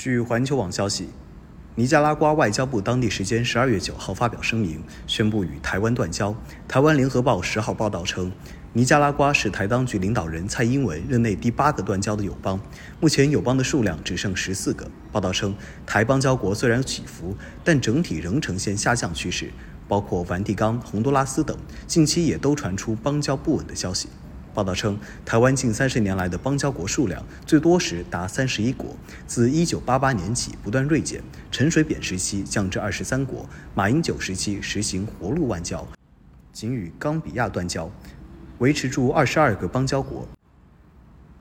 据环球网消息，尼加拉瓜外交部当地时间十二月九号发表声明，宣布与台湾断交。台湾联合报十号报道称，尼加拉瓜是台当局领导人蔡英文任内第八个断交的友邦，目前友邦的数量只剩十四个。报道称，台邦交国虽然起伏，但整体仍呈现下降趋势，包括梵蒂冈、洪都拉斯等，近期也都传出邦交不稳的消息。报道称，台湾近三十年来的邦交国数量最多时达三十一国，自一九八八年起不断锐减。陈水扁时期降至二十三国，马英九时期实行活路外交，仅与冈比亚断交，维持住二十二个邦交国。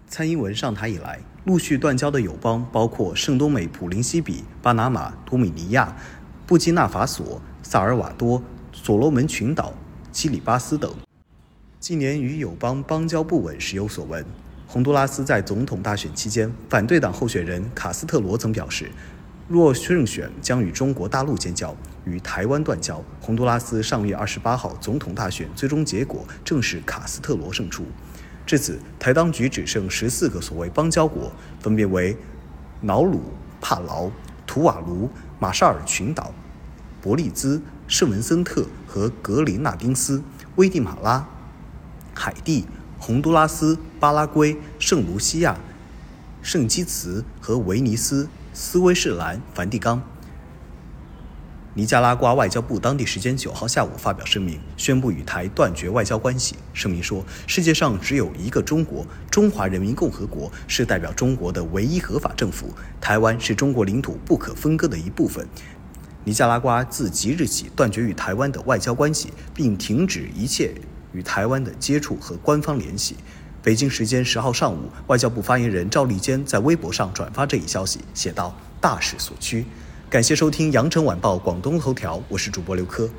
蔡英文上台以来，陆续断交的友邦包括圣多美普林西比、巴拿马、多米尼亚、布基纳法索、萨尔瓦多、所罗门群岛、基里巴斯等。近年与友邦邦交不稳，时有所闻。洪都拉斯在总统大选期间，反对党候选人卡斯特罗曾表示，若胜选将与中国大陆建交，与台湾断交。洪都拉斯上月二十八号总统大选最终结果正是卡斯特罗胜出。至此，台当局只剩十四个所谓邦交国，分别为瑙鲁、帕劳、图瓦卢、马绍尔群岛、伯利兹、圣文森特和格林纳丁斯、危地马拉。海地、洪都拉斯、巴拉圭、圣卢西亚、圣基茨和威尼斯、斯威士兰、梵蒂冈。尼加拉瓜外交部当地时间九号下午发表声明，宣布与台断绝外交关系。声明说：“世界上只有一个中国，中华人民共和国是代表中国的唯一合法政府，台湾是中国领土不可分割的一部分。尼加拉瓜自即日起断绝与台湾的外交关系，并停止一切。”与台湾的接触和官方联系。北京时间十号上午，外交部发言人赵立坚在微博上转发这一消息，写道：“大势所趋。”感谢收听羊城晚报广东头条，我是主播刘科。